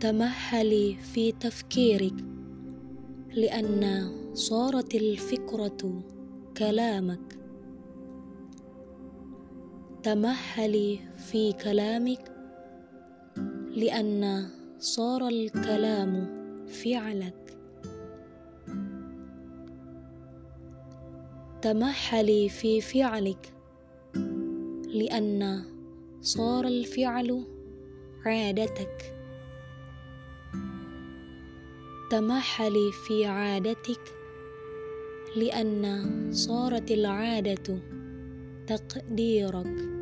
تمهلي في تفكيرك لأن صارت الفكرة كلامك. تمهلي في كلامك لأن صار الكلام فعلك. تمهلي في فعلك لأن صار الفعل عادتك. تمهلي في عادتك لأن صارت العادة تقديرك.